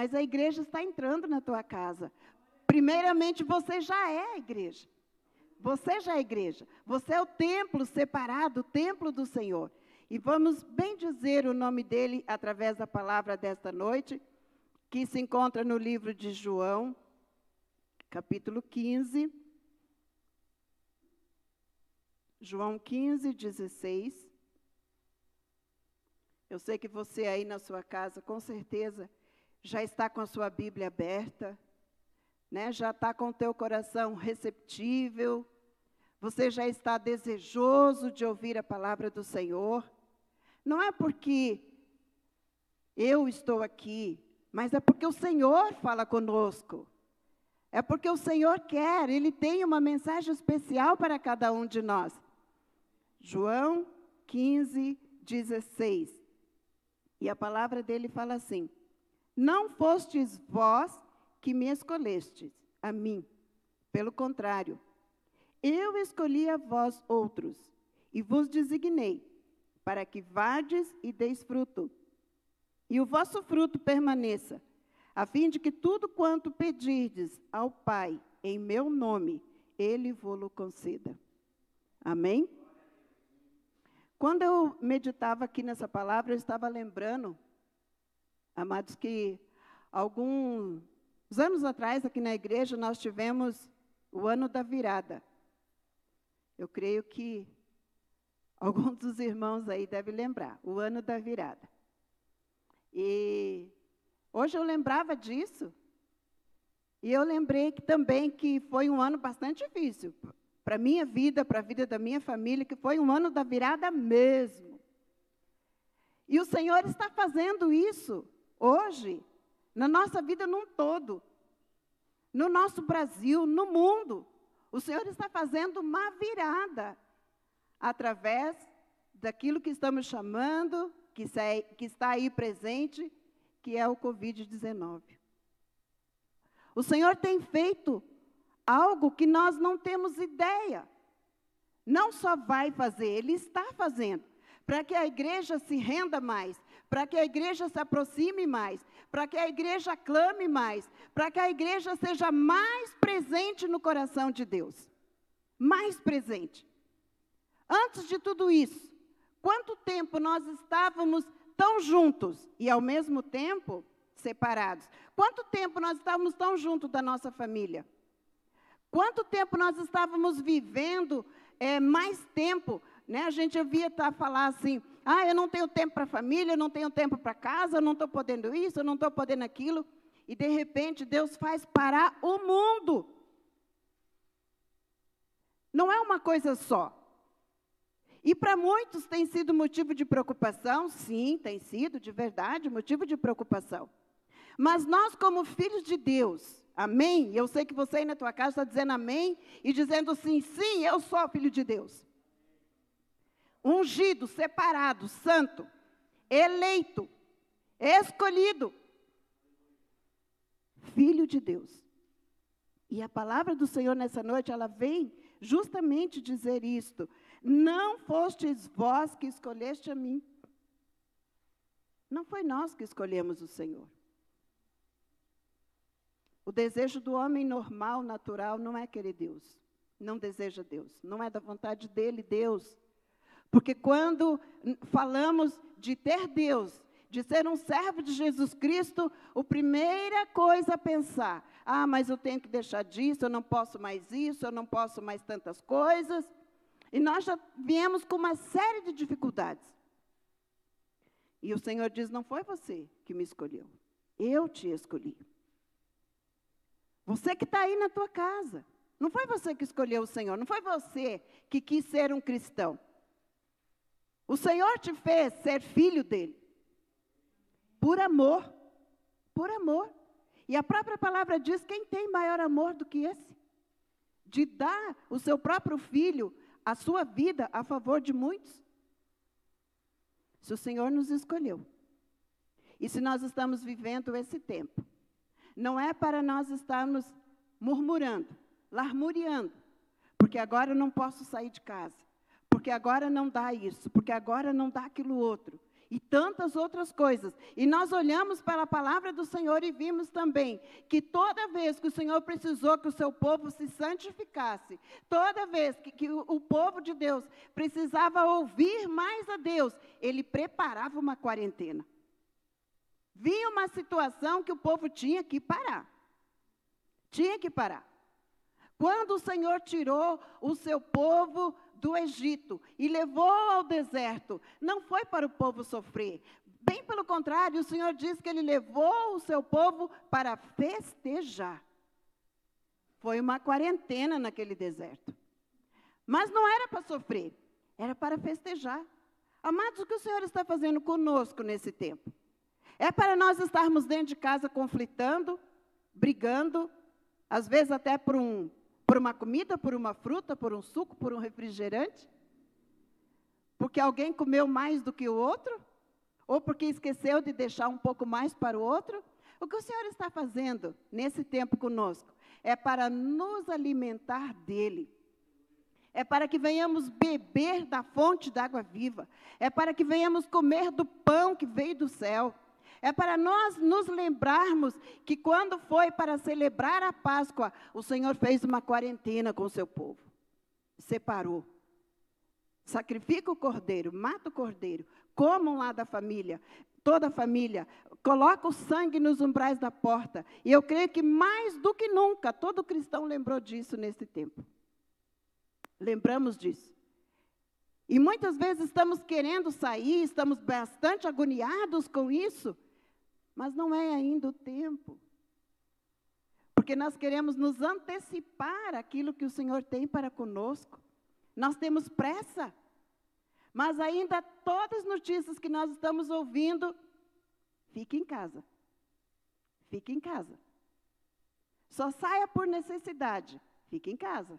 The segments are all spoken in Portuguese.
mas a igreja está entrando na tua casa. Primeiramente, você já é a igreja. Você já é a igreja. Você é o templo separado, o templo do Senhor. E vamos bem dizer o nome dele através da palavra desta noite, que se encontra no livro de João, capítulo 15. João 15, 16. Eu sei que você aí na sua casa, com certeza, já está com a sua Bíblia aberta, né? já está com o teu coração receptível, você já está desejoso de ouvir a palavra do Senhor. Não é porque eu estou aqui, mas é porque o Senhor fala conosco. É porque o Senhor quer, Ele tem uma mensagem especial para cada um de nós. João 15, 16. E a palavra dele fala assim: Não fostes vós que me escolhestes, a mim. Pelo contrário, eu escolhi a vós outros e vos designei, para que vades e deis fruto, e o vosso fruto permaneça, a fim de que tudo quanto pedirdes ao Pai em meu nome, ele vos conceda. Amém? Quando eu meditava aqui nessa palavra, eu estava lembrando, amados, que alguns anos atrás, aqui na igreja, nós tivemos o ano da virada. Eu creio que alguns dos irmãos aí devem lembrar, o ano da virada. E hoje eu lembrava disso, e eu lembrei que, também que foi um ano bastante difícil para a minha vida, para a vida da minha família, que foi um ano da virada mesmo. E o Senhor está fazendo isso hoje, na nossa vida num todo, no nosso Brasil, no mundo. O Senhor está fazendo uma virada através daquilo que estamos chamando, que, que está aí presente, que é o Covid-19. O Senhor tem feito algo que nós não temos ideia. Não só vai fazer, ele está fazendo, para que a igreja se renda mais, para que a igreja se aproxime mais, para que a igreja clame mais, para que a igreja seja mais presente no coração de Deus. Mais presente. Antes de tudo isso, quanto tempo nós estávamos tão juntos e ao mesmo tempo separados? Quanto tempo nós estávamos tão juntos da nossa família? Quanto tempo nós estávamos vivendo é, mais tempo? Né? A gente ouvia tá, falar assim: ah, eu não tenho tempo para a família, eu não tenho tempo para casa, eu não estou podendo isso, eu não estou podendo aquilo. E de repente Deus faz parar o mundo. Não é uma coisa só. E para muitos tem sido motivo de preocupação, sim, tem sido, de verdade, motivo de preocupação. Mas nós, como filhos de Deus, Amém? Eu sei que você aí na tua casa está dizendo amém e dizendo sim, sim, eu sou filho de Deus. Ungido, separado, santo, eleito, escolhido. Filho de Deus. E a palavra do Senhor nessa noite, ela vem justamente dizer isto. Não fostes vós que escolheste a mim. Não foi nós que escolhemos o Senhor. O desejo do homem normal, natural, não é querer Deus. Não deseja Deus. Não é da vontade dele, Deus. Porque quando falamos de ter Deus, de ser um servo de Jesus Cristo, a primeira coisa a pensar: ah, mas eu tenho que deixar disso, eu não posso mais isso, eu não posso mais tantas coisas. E nós já viemos com uma série de dificuldades. E o Senhor diz: não foi você que me escolheu, eu te escolhi. Você que está aí na tua casa. Não foi você que escolheu o Senhor, não foi você que quis ser um cristão. O Senhor te fez ser filho dele. Por amor. Por amor. E a própria palavra diz: quem tem maior amor do que esse? De dar o seu próprio filho, a sua vida, a favor de muitos? Se o Senhor nos escolheu. E se nós estamos vivendo esse tempo, não é para nós estarmos murmurando, larmuriando, porque agora eu não posso sair de casa, porque agora não dá isso, porque agora não dá aquilo outro. e tantas outras coisas. E nós olhamos para a palavra do Senhor e vimos também que toda vez que o Senhor precisou que o seu povo se santificasse, toda vez que, que o, o povo de Deus precisava ouvir mais a Deus, ele preparava uma quarentena. Vinha uma situação que o povo tinha que parar. Tinha que parar. Quando o Senhor tirou o seu povo do Egito e levou ao deserto, não foi para o povo sofrer. Bem pelo contrário, o Senhor diz que ele levou o seu povo para festejar. Foi uma quarentena naquele deserto. Mas não era para sofrer, era para festejar. Amados, o que o Senhor está fazendo conosco nesse tempo? É para nós estarmos dentro de casa conflitando, brigando, às vezes até por um por uma comida, por uma fruta, por um suco, por um refrigerante? Porque alguém comeu mais do que o outro? Ou porque esqueceu de deixar um pouco mais para o outro? O que o Senhor está fazendo nesse tempo conosco é para nos alimentar dele. É para que venhamos beber da fonte d'água viva. É para que venhamos comer do pão que veio do céu. É para nós nos lembrarmos que quando foi para celebrar a Páscoa, o Senhor fez uma quarentena com o seu povo. Separou. Sacrifica o cordeiro, mata o cordeiro, comam lá da família, toda a família, coloca o sangue nos umbrais da porta. E eu creio que mais do que nunca, todo cristão lembrou disso nesse tempo. Lembramos disso. E muitas vezes estamos querendo sair, estamos bastante agoniados com isso. Mas não é ainda o tempo. Porque nós queremos nos antecipar aquilo que o Senhor tem para conosco. Nós temos pressa. Mas ainda todas as notícias que nós estamos ouvindo, fique em casa. Fique em casa. Só saia por necessidade. Fique em casa.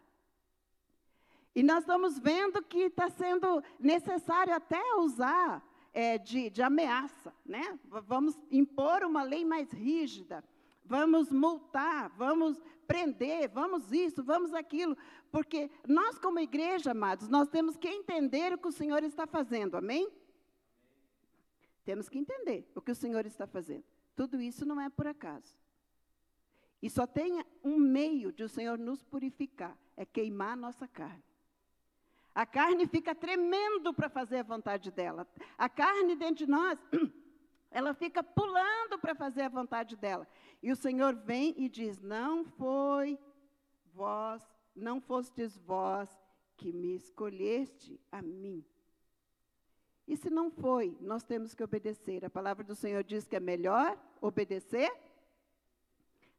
E nós estamos vendo que está sendo necessário até usar é, de, de ameaça, né? Vamos impor uma lei mais rígida, vamos multar, vamos prender, vamos isso, vamos aquilo, porque nós, como igreja, amados, nós temos que entender o que o Senhor está fazendo, amém? Temos que entender o que o Senhor está fazendo. Tudo isso não é por acaso. E só tem um meio de o Senhor nos purificar, é queimar a nossa carne. A carne fica tremendo para fazer a vontade dela. A carne dentro de nós, ela fica pulando para fazer a vontade dela. E o Senhor vem e diz: Não foi vós, não fostes vós que me escolheste a mim. E se não foi, nós temos que obedecer. A palavra do Senhor diz que é melhor obedecer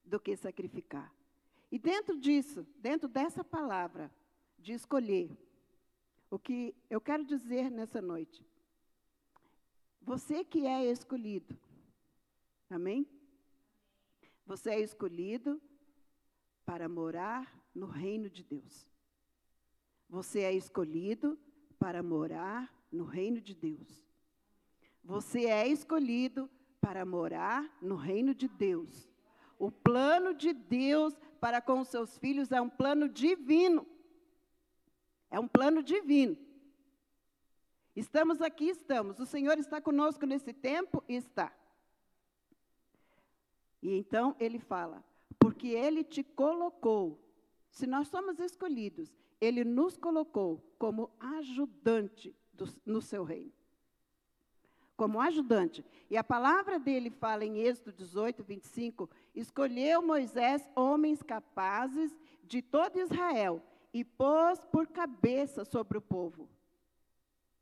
do que sacrificar. E dentro disso, dentro dessa palavra de escolher, o que eu quero dizer nessa noite. Você que é escolhido, amém? Você é escolhido para morar no reino de Deus. Você é escolhido para morar no reino de Deus. Você é escolhido para morar no reino de Deus. O plano de Deus para com os seus filhos é um plano divino. É um plano divino. Estamos aqui, estamos. O Senhor está conosco nesse tempo? Está. E então ele fala: porque ele te colocou. Se nós somos escolhidos, ele nos colocou como ajudante do, no seu reino. Como ajudante. E a palavra dele fala em Êxodo 18, 25: escolheu Moisés homens capazes de todo Israel e pôs por cabeça sobre o povo.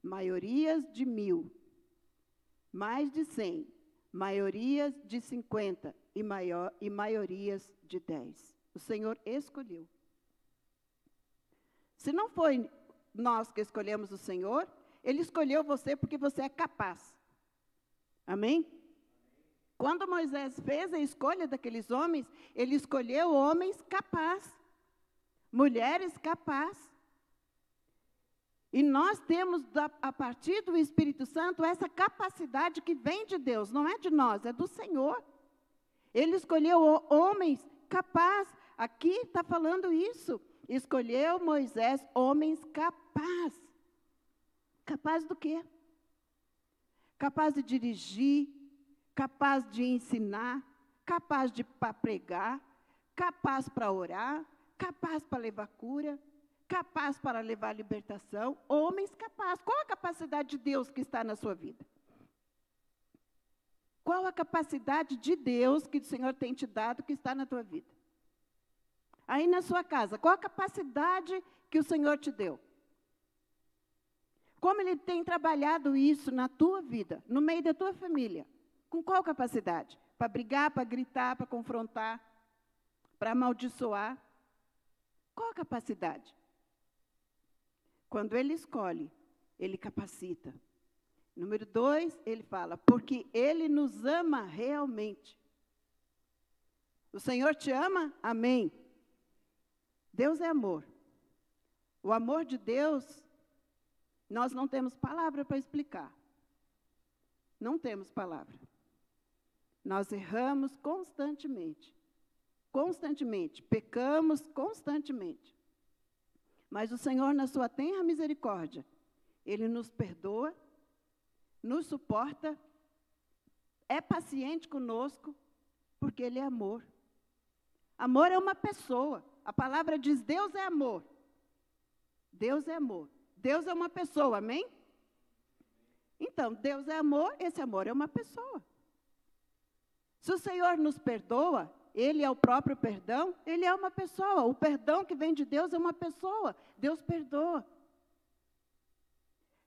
Maiorias de mil, mais de cem, maiorias de cinquenta e, maior, e maiorias de dez. O Senhor escolheu. Se não foi nós que escolhemos o Senhor, Ele escolheu você porque você é capaz. Amém? Quando Moisés fez a escolha daqueles homens, ele escolheu homens capazes mulheres capazes. E nós temos, a partir do Espírito Santo, essa capacidade que vem de Deus, não é de nós, é do Senhor. Ele escolheu homens capazes. Aqui está falando isso. Escolheu Moisés homens capazes. Capaz do quê? capaz de dirigir, capaz de ensinar, capaz de pregar, capaz para orar, capaz para levar cura, capaz para levar libertação, homens capazes. Qual a capacidade de Deus que está na sua vida? Qual a capacidade de Deus que o Senhor tem te dado que está na tua vida? Aí na sua casa, qual a capacidade que o Senhor te deu? Como Ele tem trabalhado isso na tua vida, no meio da tua família? Com qual capacidade? Para brigar, para gritar, para confrontar, para amaldiçoar? Qual a capacidade? Quando Ele escolhe, Ele capacita. Número dois, ele fala, porque Ele nos ama realmente. O Senhor te ama? Amém. Deus é amor. O amor de Deus, nós não temos palavra para explicar. Não temos palavra. Nós erramos constantemente. Constantemente. Pecamos constantemente. Mas o Senhor, na sua tenra misericórdia, Ele nos perdoa, nos suporta, é paciente conosco, porque Ele é amor. Amor é uma pessoa. A palavra diz: Deus é amor. Deus é amor. Deus é uma pessoa, amém? Então, Deus é amor, esse amor é uma pessoa. Se o Senhor nos perdoa, Ele é o próprio perdão, Ele é uma pessoa. O perdão que vem de Deus é uma pessoa. Deus perdoa.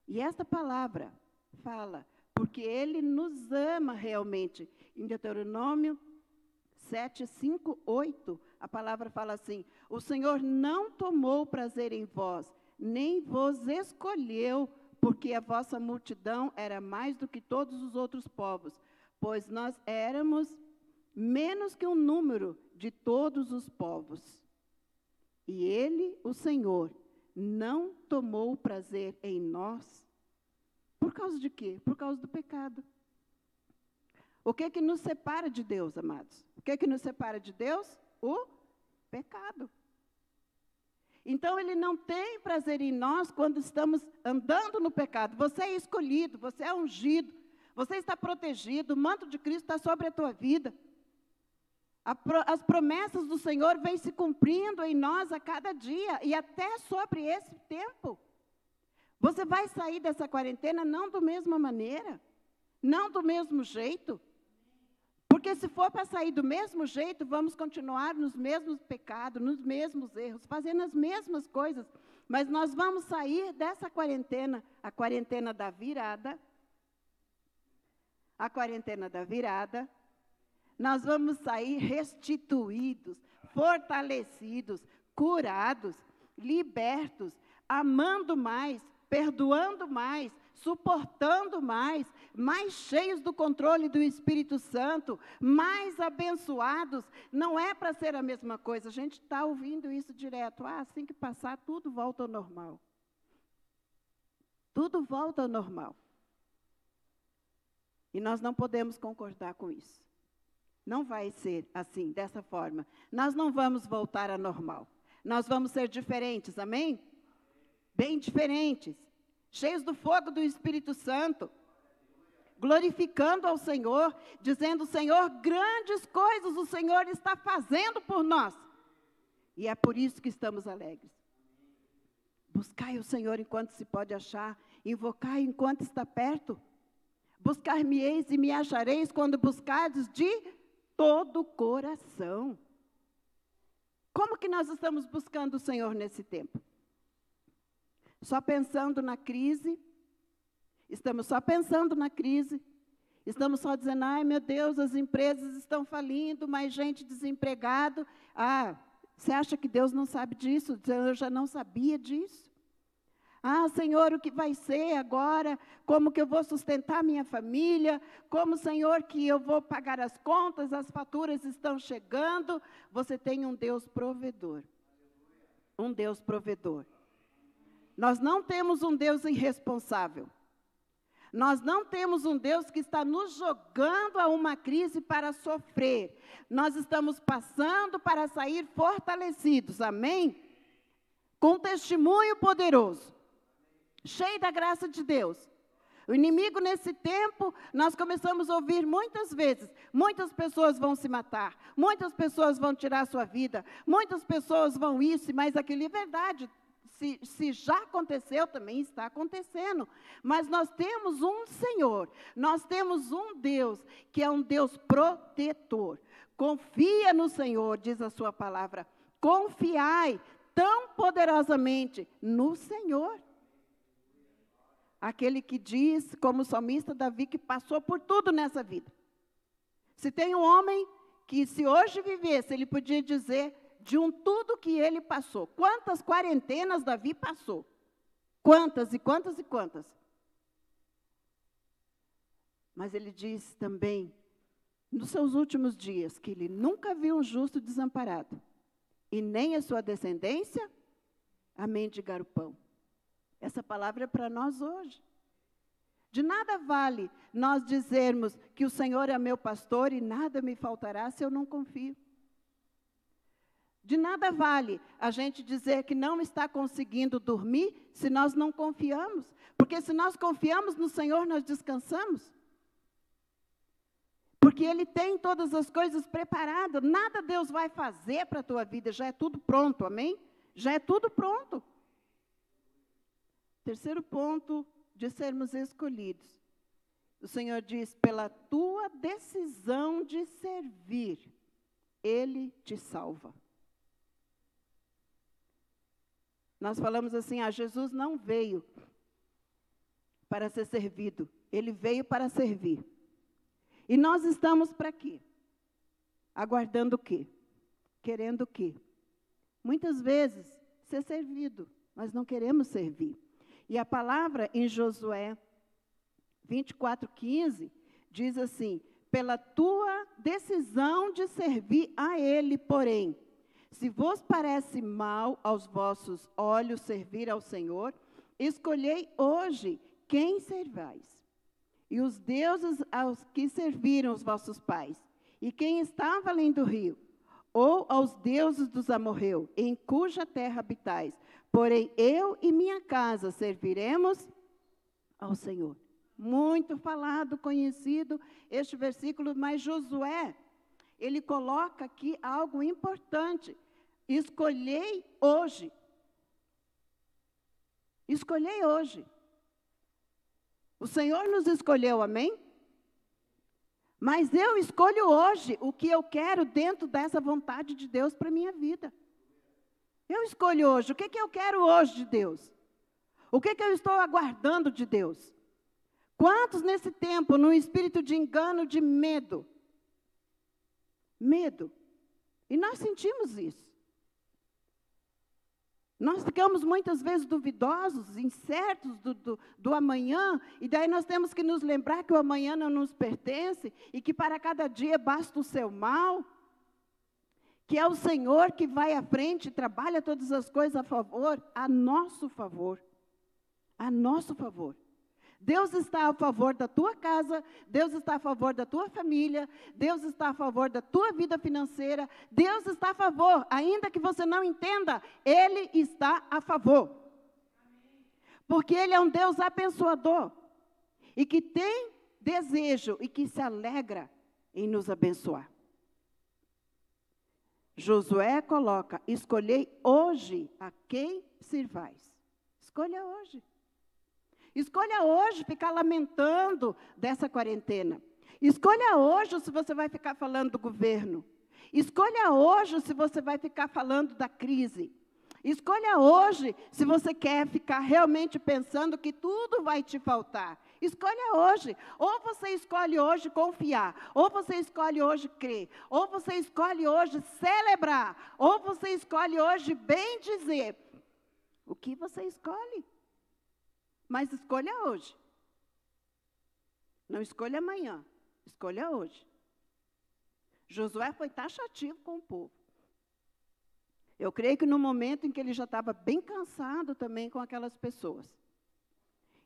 E esta palavra fala, porque Ele nos ama realmente. Em Deuteronômio 7, 5, 8, a palavra fala assim: O Senhor não tomou prazer em vós, nem vos escolheu, porque a vossa multidão era mais do que todos os outros povos, pois nós éramos menos que um número de todos os povos. E ele, o Senhor, não tomou prazer em nós. Por causa de quê? Por causa do pecado. O que é que nos separa de Deus, amados? O que é que nos separa de Deus? O pecado. Então, ele não tem prazer em nós quando estamos andando no pecado. Você é escolhido, você é ungido, você está protegido, o manto de Cristo está sobre a tua vida. As promessas do Senhor vêm se cumprindo em nós a cada dia e até sobre esse tempo. Você vai sair dessa quarentena não da mesma maneira, não do mesmo jeito. Porque se for para sair do mesmo jeito, vamos continuar nos mesmos pecados, nos mesmos erros, fazendo as mesmas coisas. Mas nós vamos sair dessa quarentena, a quarentena da virada. A quarentena da virada. Nós vamos sair restituídos, fortalecidos, curados, libertos, amando mais, perdoando mais, suportando mais, mais cheios do controle do Espírito Santo, mais abençoados. Não é para ser a mesma coisa. A gente está ouvindo isso direto. Ah, assim que passar, tudo volta ao normal. Tudo volta ao normal. E nós não podemos concordar com isso. Não vai ser assim, dessa forma. Nós não vamos voltar ao normal. Nós vamos ser diferentes, amém? Bem diferentes cheios do fogo do Espírito Santo, glorificando ao Senhor, dizendo: Senhor, grandes coisas o Senhor está fazendo por nós. E é por isso que estamos alegres. Buscai o Senhor enquanto se pode achar, invocai enquanto está perto. Buscar-me-eis e me achareis quando buscardes de todo o coração. Como que nós estamos buscando o Senhor nesse tempo? só pensando na crise, estamos só pensando na crise, estamos só dizendo, ai meu Deus, as empresas estão falindo, mais gente desempregado. Ah, você acha que Deus não sabe disso? Eu já não sabia disso. Ah, Senhor, o que vai ser agora? Como que eu vou sustentar minha família? Como, Senhor, que eu vou pagar as contas? As faturas estão chegando. Você tem um Deus provedor. Um Deus provedor. Nós não temos um Deus irresponsável. Nós não temos um Deus que está nos jogando a uma crise para sofrer. Nós estamos passando para sair fortalecidos, amém? Com testemunho poderoso, cheio da graça de Deus. O inimigo, nesse tempo, nós começamos a ouvir muitas vezes: muitas pessoas vão se matar, muitas pessoas vão tirar sua vida, muitas pessoas vão isso, mas aquilo é verdade. Se, se, já aconteceu, também está acontecendo. Mas nós temos um Senhor, nós temos um Deus, que é um Deus protetor. Confia no Senhor, diz a sua palavra. Confiai tão poderosamente no Senhor. Aquele que diz, como o salmista Davi, que passou por tudo nessa vida. Se tem um homem que, se hoje vivesse, ele podia dizer de um tudo que ele passou. Quantas quarentenas Davi passou? Quantas e quantas e quantas? Mas ele diz também, nos seus últimos dias, que ele nunca viu um justo desamparado, e nem a sua descendência a mendigar o pão. Essa palavra é para nós hoje. De nada vale nós dizermos que o Senhor é meu pastor e nada me faltará se eu não confio. De nada vale a gente dizer que não está conseguindo dormir se nós não confiamos. Porque se nós confiamos no Senhor, nós descansamos. Porque Ele tem todas as coisas preparadas. Nada Deus vai fazer para a tua vida, já é tudo pronto, amém? Já é tudo pronto. Terceiro ponto de sermos escolhidos. O Senhor diz: pela tua decisão de servir, Ele te salva. Nós falamos assim: ah, Jesus não veio para ser servido, ele veio para servir. E nós estamos para quê? Aguardando o quê? Querendo o quê? Muitas vezes ser servido, mas não queremos servir. E a palavra em Josué 24, 15 diz assim: pela tua decisão de servir a Ele, porém, se vos parece mal aos vossos olhos servir ao Senhor, escolhei hoje quem servais. E os deuses aos que serviram os vossos pais, e quem estava além do rio, ou aos deuses dos amorreus, em cuja terra habitais, Porém, eu e minha casa serviremos ao Senhor. Muito falado, conhecido este versículo, mas Josué, ele coloca aqui algo importante. Escolhei hoje. Escolhei hoje. O Senhor nos escolheu, amém? Mas eu escolho hoje o que eu quero dentro dessa vontade de Deus para minha vida. Eu escolho hoje. O que, que eu quero hoje de Deus? O que, que eu estou aguardando de Deus? Quantos nesse tempo, no espírito de engano, de medo? Medo. E nós sentimos isso. Nós ficamos muitas vezes duvidosos, incertos do, do, do, amanhã, e daí nós temos que nos lembrar que o amanhã não nos pertence e que para cada dia basta o seu mal que é o Senhor que vai à frente trabalha todas as coisas a favor, a nosso favor. A nosso favor. Deus está a favor da tua casa, Deus está a favor da tua família, Deus está a favor da tua vida financeira, Deus está a favor, ainda que você não entenda, Ele está a favor. Porque Ele é um Deus abençoador e que tem desejo e que se alegra em nos abençoar. Josué coloca: escolhei hoje a quem sirvais. Escolha hoje. Escolha hoje ficar lamentando dessa quarentena. Escolha hoje se você vai ficar falando do governo. Escolha hoje se você vai ficar falando da crise. Escolha hoje se você quer ficar realmente pensando que tudo vai te faltar. Escolha hoje. Ou você escolhe hoje confiar, ou você escolhe hoje crer, ou você escolhe hoje celebrar, ou você escolhe hoje bem dizer. O que você escolhe? Mas escolha hoje. Não escolha amanhã, escolha hoje. Josué foi taxativo com o povo. Eu creio que no momento em que ele já estava bem cansado também com aquelas pessoas.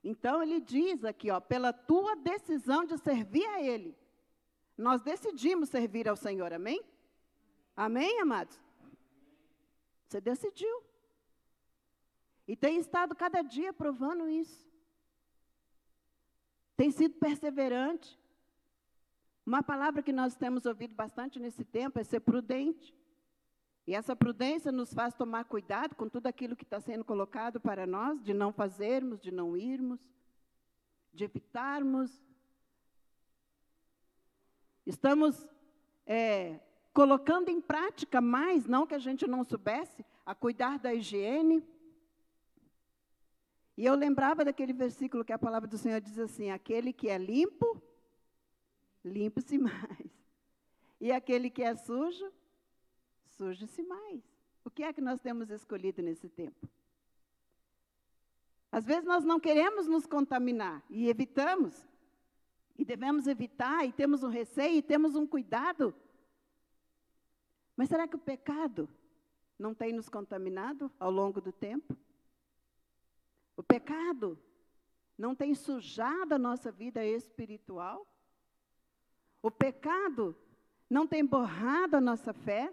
Então ele diz aqui, ó, pela tua decisão de servir a Ele. Nós decidimos servir ao Senhor, amém? Amém, amados? Você decidiu. E tem estado cada dia provando isso. Tem sido perseverante. Uma palavra que nós temos ouvido bastante nesse tempo é ser prudente. E essa prudência nos faz tomar cuidado com tudo aquilo que está sendo colocado para nós, de não fazermos, de não irmos, de evitarmos. Estamos é, colocando em prática mais, não que a gente não soubesse, a cuidar da higiene. E eu lembrava daquele versículo que a palavra do Senhor diz assim: aquele que é limpo, limpe-se mais. E aquele que é sujo, suje-se mais. O que é que nós temos escolhido nesse tempo? Às vezes nós não queremos nos contaminar e evitamos. E devemos evitar, e temos um receio, e temos um cuidado. Mas será que o pecado não tem nos contaminado ao longo do tempo? O pecado não tem sujado a nossa vida espiritual? O pecado não tem borrado a nossa fé?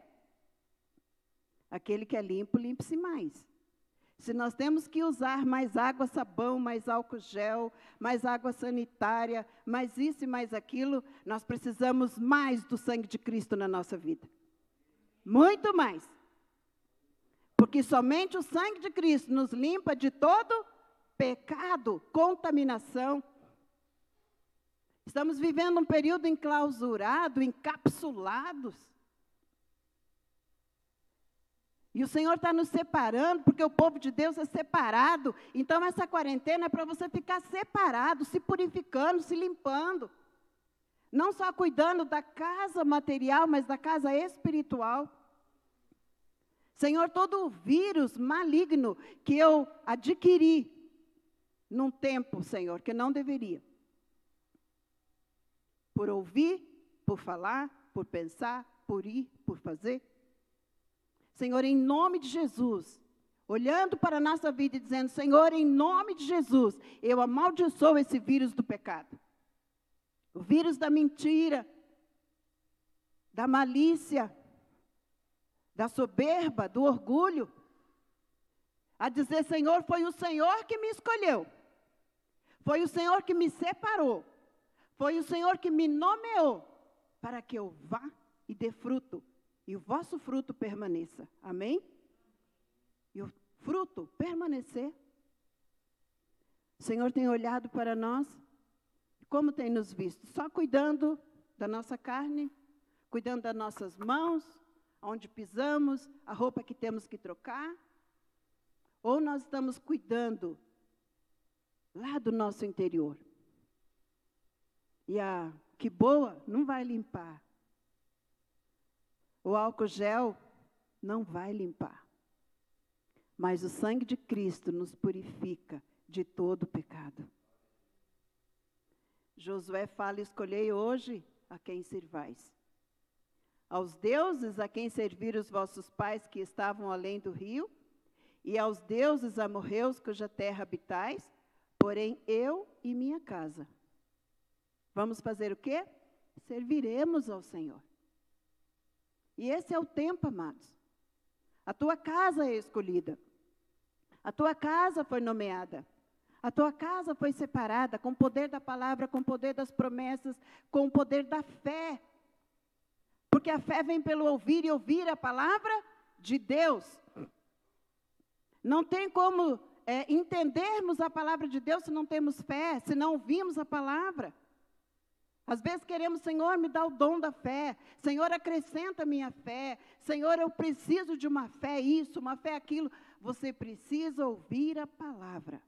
Aquele que é limpo, limpe-se mais. Se nós temos que usar mais água, sabão, mais álcool gel, mais água sanitária, mais isso e mais aquilo, nós precisamos mais do sangue de Cristo na nossa vida. Muito mais. Porque somente o sangue de Cristo nos limpa de todo pecado, contaminação. Estamos vivendo um período enclausurado, encapsulados. E o Senhor está nos separando, porque o povo de Deus é separado. Então, essa quarentena é para você ficar separado, se purificando, se limpando. Não só cuidando da casa material, mas da casa espiritual. Senhor, todo o vírus maligno que eu adquiri num tempo, Senhor, que não deveria. Por ouvir, por falar, por pensar, por ir, por fazer. Senhor, em nome de Jesus, olhando para a nossa vida e dizendo: Senhor, em nome de Jesus, eu amaldiçoo esse vírus do pecado, o vírus da mentira, da malícia, da soberba, do orgulho, a dizer: Senhor, foi o Senhor que me escolheu, foi o Senhor que me separou, foi o Senhor que me nomeou para que eu vá e dê fruto e o vosso fruto permaneça. Amém? E o fruto permanecer. O Senhor tem olhado para nós, como tem nos visto? Só cuidando da nossa carne, cuidando das nossas mãos, onde pisamos, a roupa que temos que trocar? Ou nós estamos cuidando lá do nosso interior? E a que boa não vai limpar, o álcool gel não vai limpar. Mas o sangue de Cristo nos purifica de todo pecado. Josué fala: Escolhei hoje a quem servais. Aos deuses a quem serviram os vossos pais que estavam além do rio, e aos deuses amorreus cuja terra habitais, porém eu e minha casa. Vamos fazer o quê? Serviremos ao Senhor. E esse é o tempo, amados. A tua casa é escolhida. A tua casa foi nomeada. A tua casa foi separada com o poder da palavra, com o poder das promessas, com o poder da fé. Porque a fé vem pelo ouvir e ouvir a palavra de Deus. Não tem como é, entendermos a palavra de Deus se não temos fé, se não ouvimos a palavra. Às vezes queremos, Senhor, me dá o dom da fé. Senhor, acrescenta a minha fé. Senhor, eu preciso de uma fé isso, uma fé aquilo. Você precisa ouvir a palavra.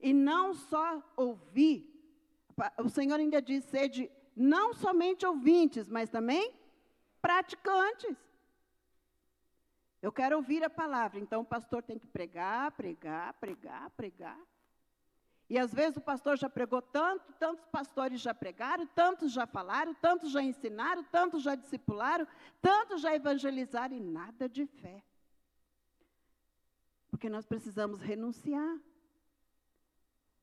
E não só ouvir. O Senhor ainda diz sede não somente ouvintes, mas também praticantes. Eu quero ouvir a palavra, então o pastor tem que pregar, pregar, pregar, pregar. E às vezes o pastor já pregou tanto, tantos pastores já pregaram, tantos já falaram, tantos já ensinaram, tantos já discipularam, tantos já evangelizaram e nada de fé. Porque nós precisamos renunciar.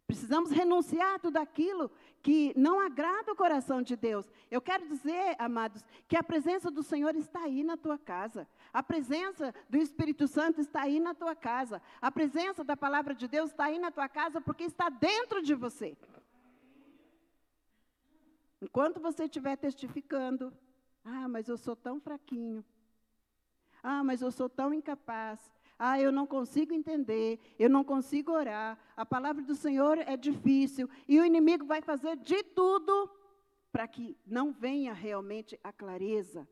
Precisamos renunciar tudo aquilo que não agrada o coração de Deus. Eu quero dizer, amados, que a presença do Senhor está aí na tua casa. A presença do Espírito Santo está aí na tua casa. A presença da palavra de Deus está aí na tua casa porque está dentro de você. Enquanto você estiver testificando, ah, mas eu sou tão fraquinho. Ah, mas eu sou tão incapaz. Ah, eu não consigo entender, eu não consigo orar. A palavra do Senhor é difícil e o inimigo vai fazer de tudo para que não venha realmente a clareza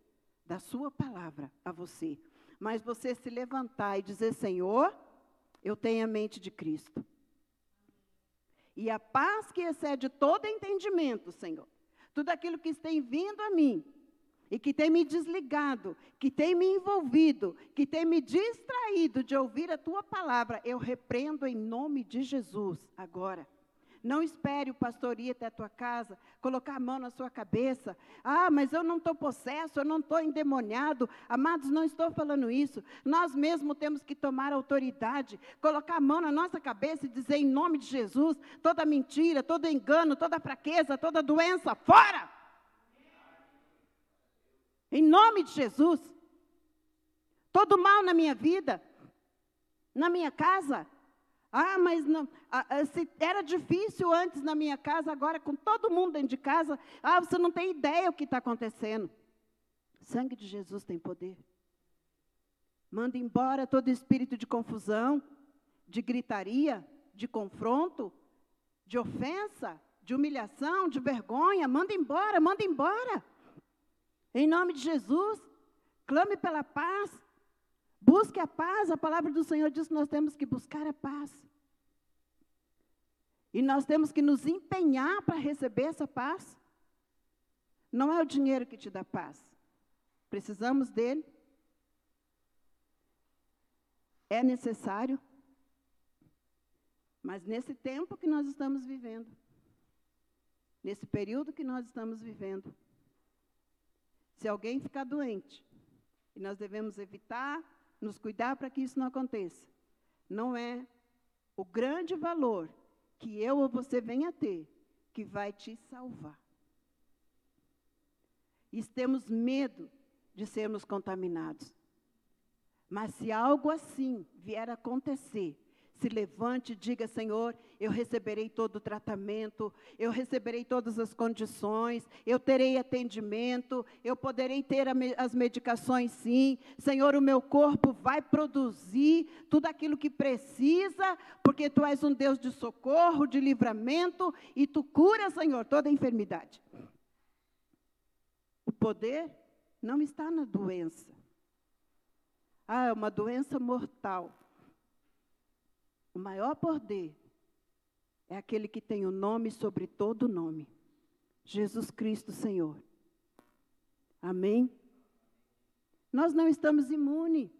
da sua palavra a você. Mas você se levantar e dizer: Senhor, eu tenho a mente de Cristo. E a paz que excede todo entendimento, Senhor, tudo aquilo que tem vindo a mim, e que tem me desligado, que tem me envolvido, que tem me distraído de ouvir a tua palavra, eu repreendo em nome de Jesus agora. Não espere o pastor ir até a tua casa, colocar a mão na sua cabeça. Ah, mas eu não estou possesso, eu não estou endemoniado. Amados, não estou falando isso. Nós mesmos temos que tomar autoridade, colocar a mão na nossa cabeça e dizer em nome de Jesus: toda mentira, todo engano, toda fraqueza, toda doença, fora! Em nome de Jesus. Todo mal na minha vida, na minha casa. Ah, mas não, ah, se era difícil antes na minha casa, agora com todo mundo dentro de casa, ah, você não tem ideia o que está acontecendo. Sangue de Jesus tem poder. Manda embora todo espírito de confusão, de gritaria, de confronto, de ofensa, de humilhação, de vergonha. Manda embora, manda embora. Em nome de Jesus, clame pela paz. Busque a paz. A palavra do Senhor diz que nós temos que buscar a paz. E nós temos que nos empenhar para receber essa paz. Não é o dinheiro que te dá paz. Precisamos dele. É necessário. Mas nesse tempo que nós estamos vivendo, nesse período que nós estamos vivendo, se alguém ficar doente, e nós devemos evitar, nos cuidar para que isso não aconteça, não é o grande valor que eu ou você venha ter que vai te salvar. E temos medo de sermos contaminados. Mas se algo assim vier a acontecer, se levante e diga: Senhor, eu receberei todo o tratamento, eu receberei todas as condições, eu terei atendimento, eu poderei ter as medicações sim. Senhor, o meu corpo vai produzir tudo aquilo que precisa, porque tu és um Deus de socorro, de livramento e tu cura, Senhor, toda enfermidade. O poder não está na doença. Ah, é uma doença mortal. O maior poder é aquele que tem o nome sobre todo nome. Jesus Cristo, Senhor. Amém? Nós não estamos imunes,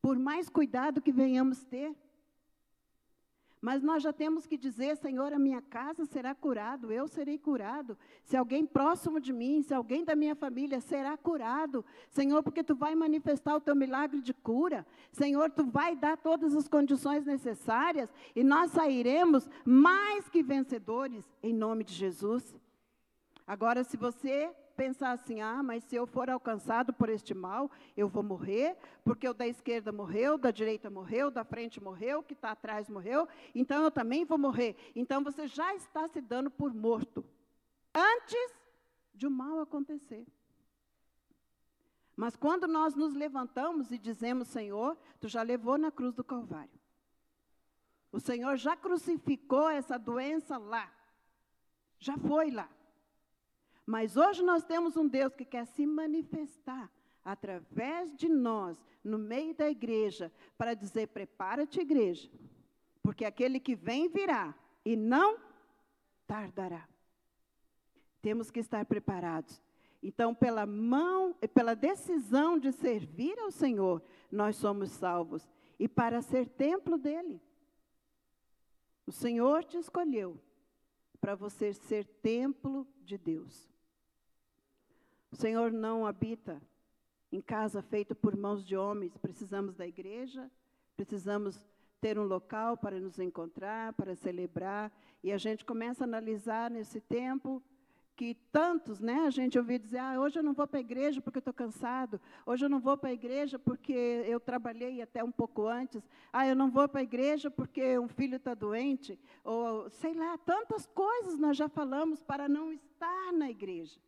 por mais cuidado que venhamos ter. Mas nós já temos que dizer, Senhor, a minha casa será curado, eu serei curado. Se alguém próximo de mim, se alguém da minha família será curado, Senhor, porque tu vai manifestar o teu milagre de cura. Senhor, tu vai dar todas as condições necessárias e nós sairemos mais que vencedores em nome de Jesus. Agora, se você pensar assim: ah, mas se eu for alcançado por este mal, eu vou morrer, porque o da esquerda morreu, da direita morreu, da frente morreu, o que está atrás morreu, então eu também vou morrer. Então você já está se dando por morto, antes de o mal acontecer. Mas quando nós nos levantamos e dizemos, Senhor, tu já levou na cruz do Calvário. O Senhor já crucificou essa doença lá. Já foi lá. Mas hoje nós temos um Deus que quer se manifestar através de nós, no meio da igreja, para dizer: prepara-te, igreja, porque aquele que vem virá e não tardará. Temos que estar preparados. Então, pela mão, pela decisão de servir ao Senhor, nós somos salvos e para ser templo dele. O Senhor te escolheu para você ser templo de Deus. O Senhor não habita em casa feita por mãos de homens. Precisamos da igreja, precisamos ter um local para nos encontrar, para celebrar. E a gente começa a analisar nesse tempo que tantos, né, a gente ouviu dizer, ah, hoje eu não vou para a igreja porque eu estou cansado, hoje eu não vou para a igreja porque eu trabalhei até um pouco antes, ah, eu não vou para a igreja porque um filho está doente, ou sei lá, tantas coisas nós já falamos para não estar na igreja.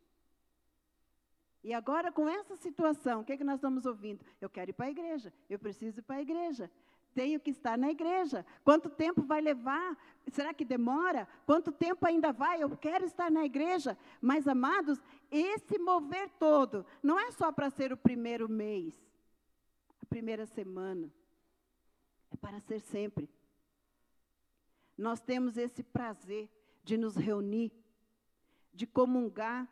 E agora, com essa situação, o que, é que nós estamos ouvindo? Eu quero ir para a igreja, eu preciso ir para a igreja tenho que estar na igreja. Quanto tempo vai levar? Será que demora? Quanto tempo ainda vai? Eu quero estar na igreja. Mas, amados, esse mover todo não é só para ser o primeiro mês, a primeira semana. É para ser sempre. Nós temos esse prazer de nos reunir, de comungar,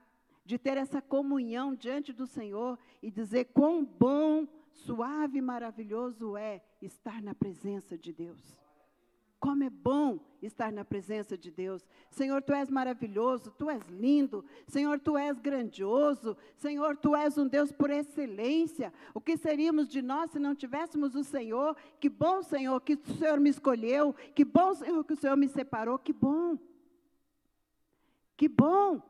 de ter essa comunhão diante do Senhor e dizer quão bom suave e maravilhoso é estar na presença de Deus. Como é bom estar na presença de Deus. Senhor, tu és maravilhoso, tu és lindo. Senhor, tu és grandioso. Senhor, tu és um Deus por excelência. O que seríamos de nós se não tivéssemos o Senhor? Que bom, Senhor, que o Senhor me escolheu. Que bom, Senhor, que o Senhor me separou. Que bom. Que bom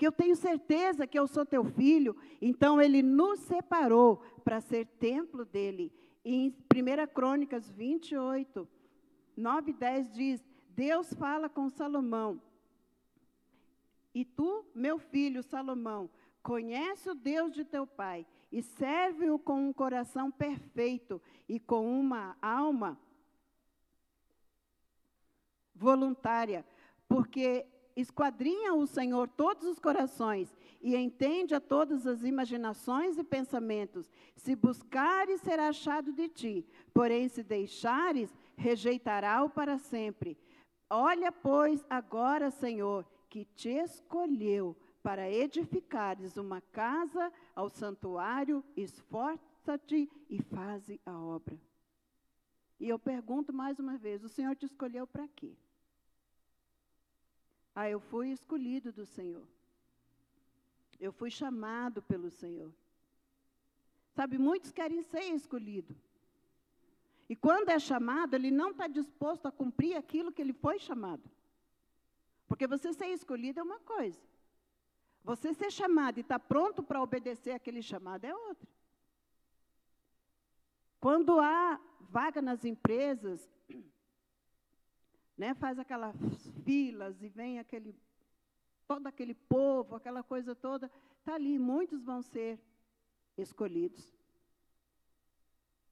que eu tenho certeza que eu sou teu filho. Então ele nos separou para ser templo dele. em 1 Crônicas 28, 9 e 10 diz: Deus fala com Salomão. E tu, meu filho Salomão, conhece o Deus de teu pai e serve-o com um coração perfeito e com uma alma voluntária, porque esquadrinha o Senhor todos os corações e entende a todas as imaginações e pensamentos. Se buscares, será achado de ti, porém, se deixares, rejeitará-o para sempre. Olha, pois, agora, Senhor, que te escolheu para edificares uma casa ao santuário, esforça-te e faze a obra. E eu pergunto mais uma vez: o Senhor te escolheu para quê? Ah, eu fui escolhido do Senhor. Eu fui chamado pelo Senhor. Sabe, muitos querem ser escolhido. E quando é chamado, ele não está disposto a cumprir aquilo que ele foi chamado. Porque você ser escolhido é uma coisa. Você ser chamado e estar tá pronto para obedecer aquele chamado é outra. Quando há vaga nas empresas, né, faz aquelas filas e vem aquele todo aquele povo, aquela coisa toda, está ali, muitos vão ser escolhidos.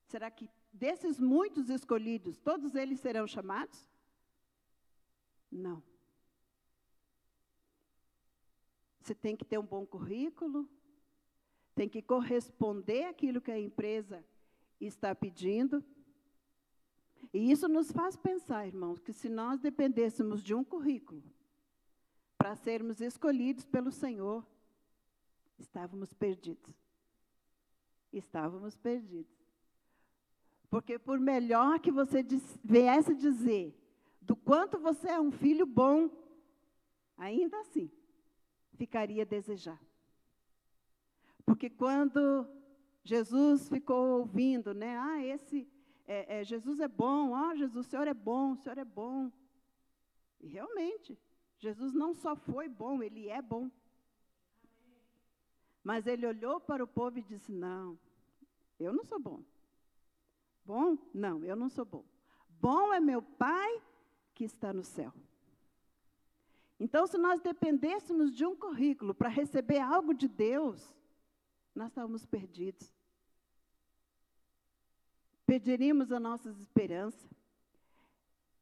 Será que desses muitos escolhidos, todos eles serão chamados? Não. Você tem que ter um bom currículo, tem que corresponder àquilo que a empresa está pedindo. E isso nos faz pensar, irmãos, que se nós dependêssemos de um currículo para sermos escolhidos pelo Senhor, estávamos perdidos. Estávamos perdidos. Porque por melhor que você viesse dizer do quanto você é um filho bom, ainda assim, ficaria a desejar. Porque quando Jesus ficou ouvindo, né? Ah, esse é, é, Jesus é bom, ó, oh, Jesus, o Senhor é bom, o Senhor é bom. E realmente, Jesus não só foi bom, ele é bom. Mas ele olhou para o povo e disse: Não, eu não sou bom. Bom? Não, eu não sou bom. Bom é meu Pai que está no céu. Então, se nós dependêssemos de um currículo para receber algo de Deus, nós estávamos perdidos perderíamos a nossa esperança.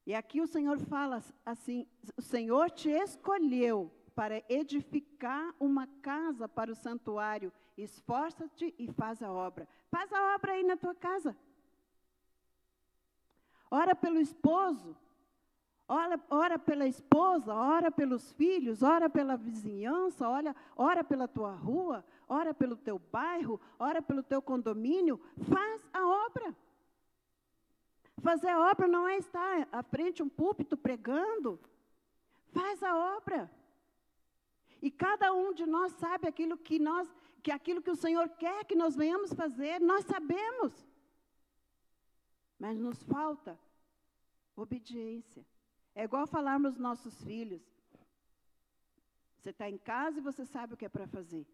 E aqui o Senhor fala assim: o Senhor te escolheu para edificar uma casa para o santuário. Esforça-te e faz a obra. Faz a obra aí na tua casa. Ora pelo esposo, ora, ora pela esposa, ora pelos filhos, ora pela vizinhança, ora, ora pela tua rua, ora pelo teu bairro, ora pelo teu condomínio. Faz a obra. Fazer a obra não é estar à frente um púlpito pregando. Faz a obra. E cada um de nós sabe aquilo que nós, que aquilo que o Senhor quer que nós venhamos fazer, nós sabemos. Mas nos falta obediência. É igual falarmos nossos filhos. Você está em casa e você sabe o que é para fazer.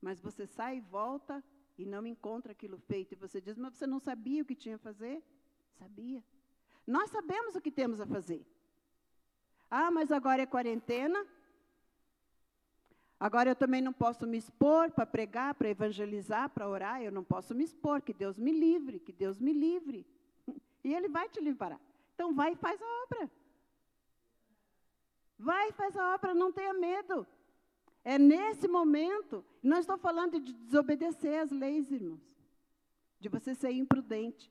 Mas você sai e volta e não encontra aquilo feito. E você diz, mas você não sabia o que tinha a fazer? Sabia. Nós sabemos o que temos a fazer. Ah, mas agora é quarentena. Agora eu também não posso me expor para pregar, para evangelizar, para orar. Eu não posso me expor. Que Deus me livre, que Deus me livre. E Ele vai te livrar. Então vai e faz a obra. Vai e faz a obra, não tenha medo. É nesse momento, não estou falando de desobedecer às leis, irmãos, de você ser imprudente.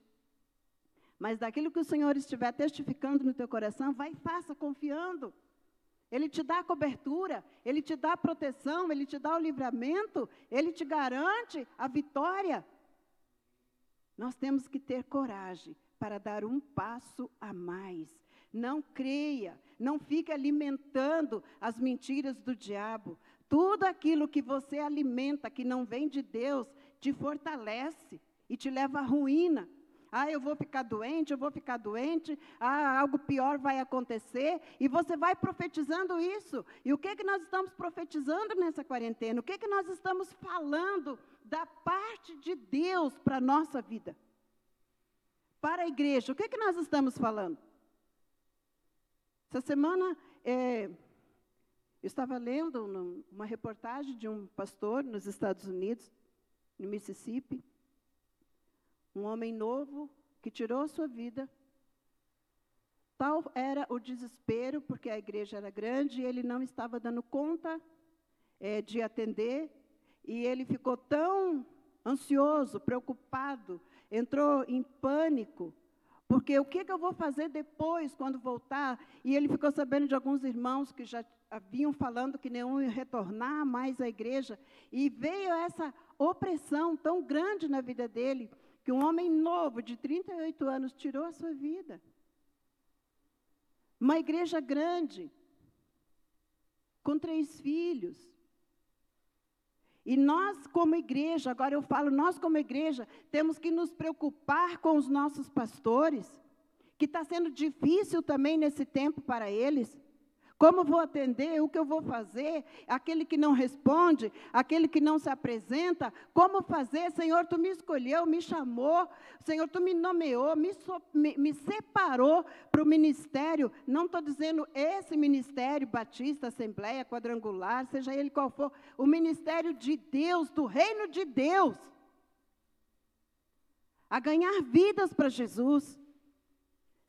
Mas daquilo que o Senhor estiver testificando no teu coração, vai e faça confiando. Ele te dá cobertura, ele te dá proteção, ele te dá o livramento, ele te garante a vitória. Nós temos que ter coragem para dar um passo a mais. Não creia, não fique alimentando as mentiras do diabo. Tudo aquilo que você alimenta, que não vem de Deus, te fortalece e te leva à ruína. Ah, eu vou ficar doente, eu vou ficar doente, ah, algo pior vai acontecer, e você vai profetizando isso. E o que, que nós estamos profetizando nessa quarentena? O que, que nós estamos falando da parte de Deus para a nossa vida? Para a igreja, o que, que nós estamos falando? Essa semana, é, eu estava lendo uma reportagem de um pastor nos Estados Unidos, no Mississippi, um homem novo que tirou sua vida. Tal era o desespero, porque a igreja era grande e ele não estava dando conta é, de atender, e ele ficou tão ansioso, preocupado, entrou em pânico, porque o que, que eu vou fazer depois, quando voltar? E ele ficou sabendo de alguns irmãos que já haviam falando que nenhum ia retornar mais à igreja, e veio essa opressão tão grande na vida dele, que um homem novo, de 38 anos, tirou a sua vida. Uma igreja grande, com três filhos. E nós, como igreja, agora eu falo, nós, como igreja, temos que nos preocupar com os nossos pastores, que está sendo difícil também nesse tempo para eles. Como vou atender? O que eu vou fazer? Aquele que não responde, aquele que não se apresenta, como fazer? Senhor, tu me escolheu, me chamou, Senhor, tu me nomeou, me, so, me, me separou para o ministério. Não estou dizendo esse ministério, Batista, Assembleia, Quadrangular, seja ele qual for, o ministério de Deus, do reino de Deus. A ganhar vidas para Jesus.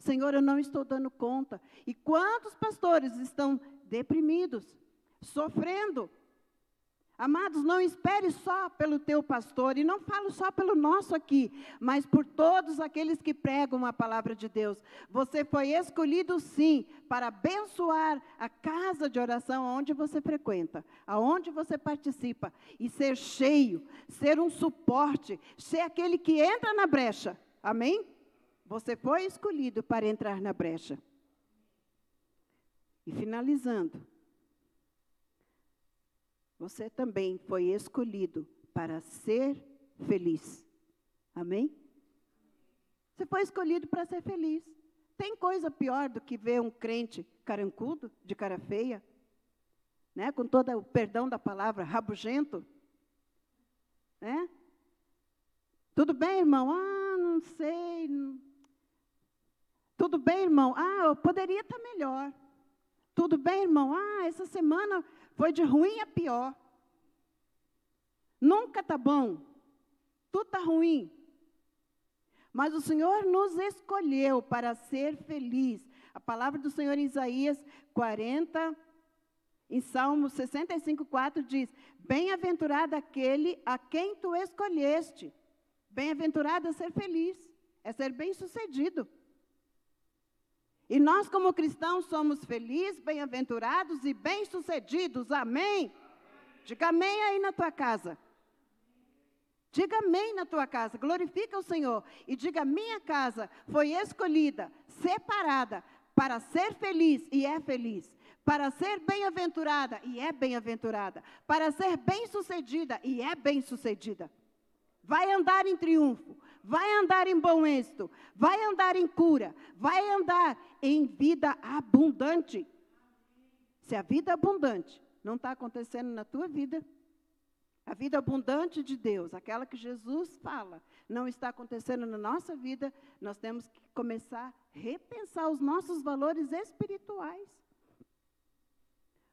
Senhor, eu não estou dando conta. E quantos pastores estão deprimidos, sofrendo? Amados, não espere só pelo teu pastor, e não falo só pelo nosso aqui, mas por todos aqueles que pregam a palavra de Deus. Você foi escolhido sim para abençoar a casa de oração onde você frequenta, aonde você participa, e ser cheio, ser um suporte, ser aquele que entra na brecha. Amém? Você foi escolhido para entrar na brecha. E finalizando, você também foi escolhido para ser feliz. Amém? Você foi escolhido para ser feliz. Tem coisa pior do que ver um crente carancudo, de cara feia, né? com todo o perdão da palavra, rabugento? Né? Tudo bem, irmão? Ah, não sei. Não tudo bem, irmão? Ah, eu poderia estar melhor. Tudo bem, irmão? Ah, essa semana foi de ruim a pior. Nunca está bom. Tudo está ruim. Mas o Senhor nos escolheu para ser feliz. A palavra do Senhor em Isaías 40, em Salmo 65, 4 diz: Bem-aventurado aquele a quem tu escolheste. Bem-aventurado é ser feliz, é ser bem-sucedido. E nós, como cristãos, somos felizes, bem-aventurados e bem-sucedidos. Amém? Diga amém aí na tua casa. Diga amém na tua casa. Glorifica o Senhor. E diga: minha casa foi escolhida, separada, para ser feliz e é feliz. Para ser bem-aventurada e é bem-aventurada. Para ser bem-sucedida e é bem-sucedida. Vai andar em triunfo vai andar em bom êxito, vai andar em cura, vai andar em vida abundante. Se a vida abundante, não está acontecendo na tua vida. A vida abundante de Deus, aquela que Jesus fala, não está acontecendo na nossa vida, nós temos que começar a repensar os nossos valores espirituais.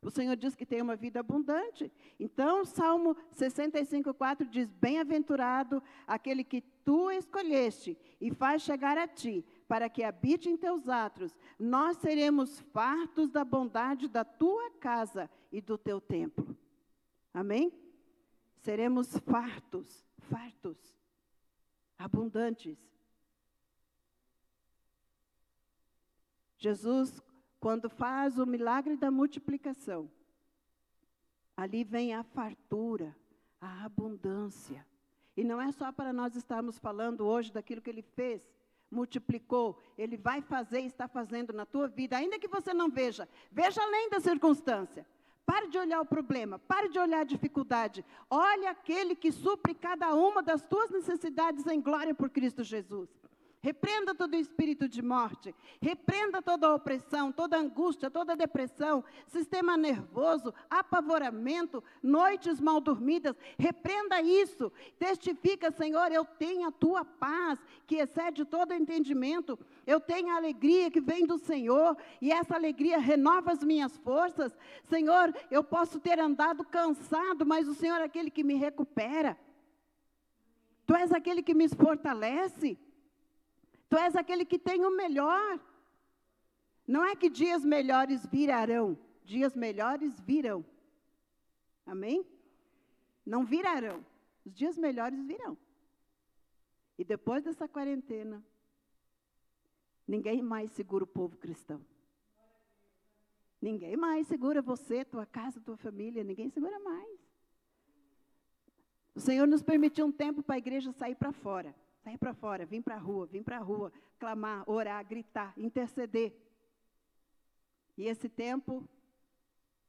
O Senhor diz que tem uma vida abundante. Então, Salmo 65,4 diz: Bem-aventurado aquele que tu escolheste e faz chegar a ti, para que habite em teus atos. Nós seremos fartos da bondade da tua casa e do teu templo. Amém? Seremos fartos, fartos, abundantes. Jesus, quando faz o milagre da multiplicação, ali vem a fartura, a abundância. E não é só para nós estarmos falando hoje daquilo que ele fez, multiplicou, ele vai fazer e está fazendo na tua vida, ainda que você não veja, veja além da circunstância. Pare de olhar o problema, pare de olhar a dificuldade. Olhe aquele que supre cada uma das tuas necessidades em glória por Cristo Jesus. Repreenda todo espírito de morte, repreenda toda opressão, toda angústia, toda depressão, sistema nervoso, apavoramento, noites mal dormidas. Repreenda isso. Testifica, Senhor, eu tenho a tua paz, que excede todo entendimento. Eu tenho a alegria que vem do Senhor, e essa alegria renova as minhas forças. Senhor, eu posso ter andado cansado, mas o Senhor é aquele que me recupera. Tu és aquele que me fortalece. Tu és aquele que tem o melhor. Não é que dias melhores virarão, dias melhores virão. Amém? Não virarão, os dias melhores virão. E depois dessa quarentena, ninguém mais segura o povo cristão. Ninguém mais segura você, tua casa, tua família, ninguém segura mais. O Senhor nos permitiu um tempo para a igreja sair para fora. Sair para fora, vir para a rua, vir para a rua, clamar, orar, gritar, interceder. E esse tempo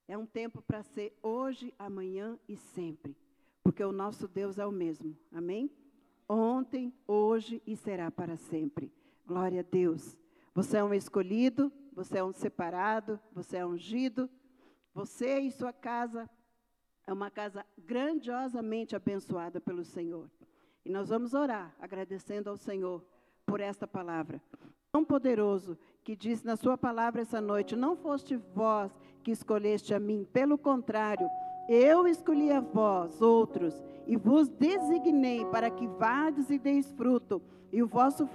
é um tempo para ser hoje, amanhã e sempre. Porque o nosso Deus é o mesmo. Amém? Ontem, hoje e será para sempre. Glória a Deus. Você é um escolhido, você é um separado, você é ungido. Você e sua casa é uma casa grandiosamente abençoada pelo Senhor. E nós vamos orar, agradecendo ao Senhor por esta palavra. Tão poderoso que diz na sua palavra essa noite: Não foste vós que escolheste a mim, pelo contrário, eu escolhi a vós, outros, e vos designei para que vades e deis fruto, e o vosso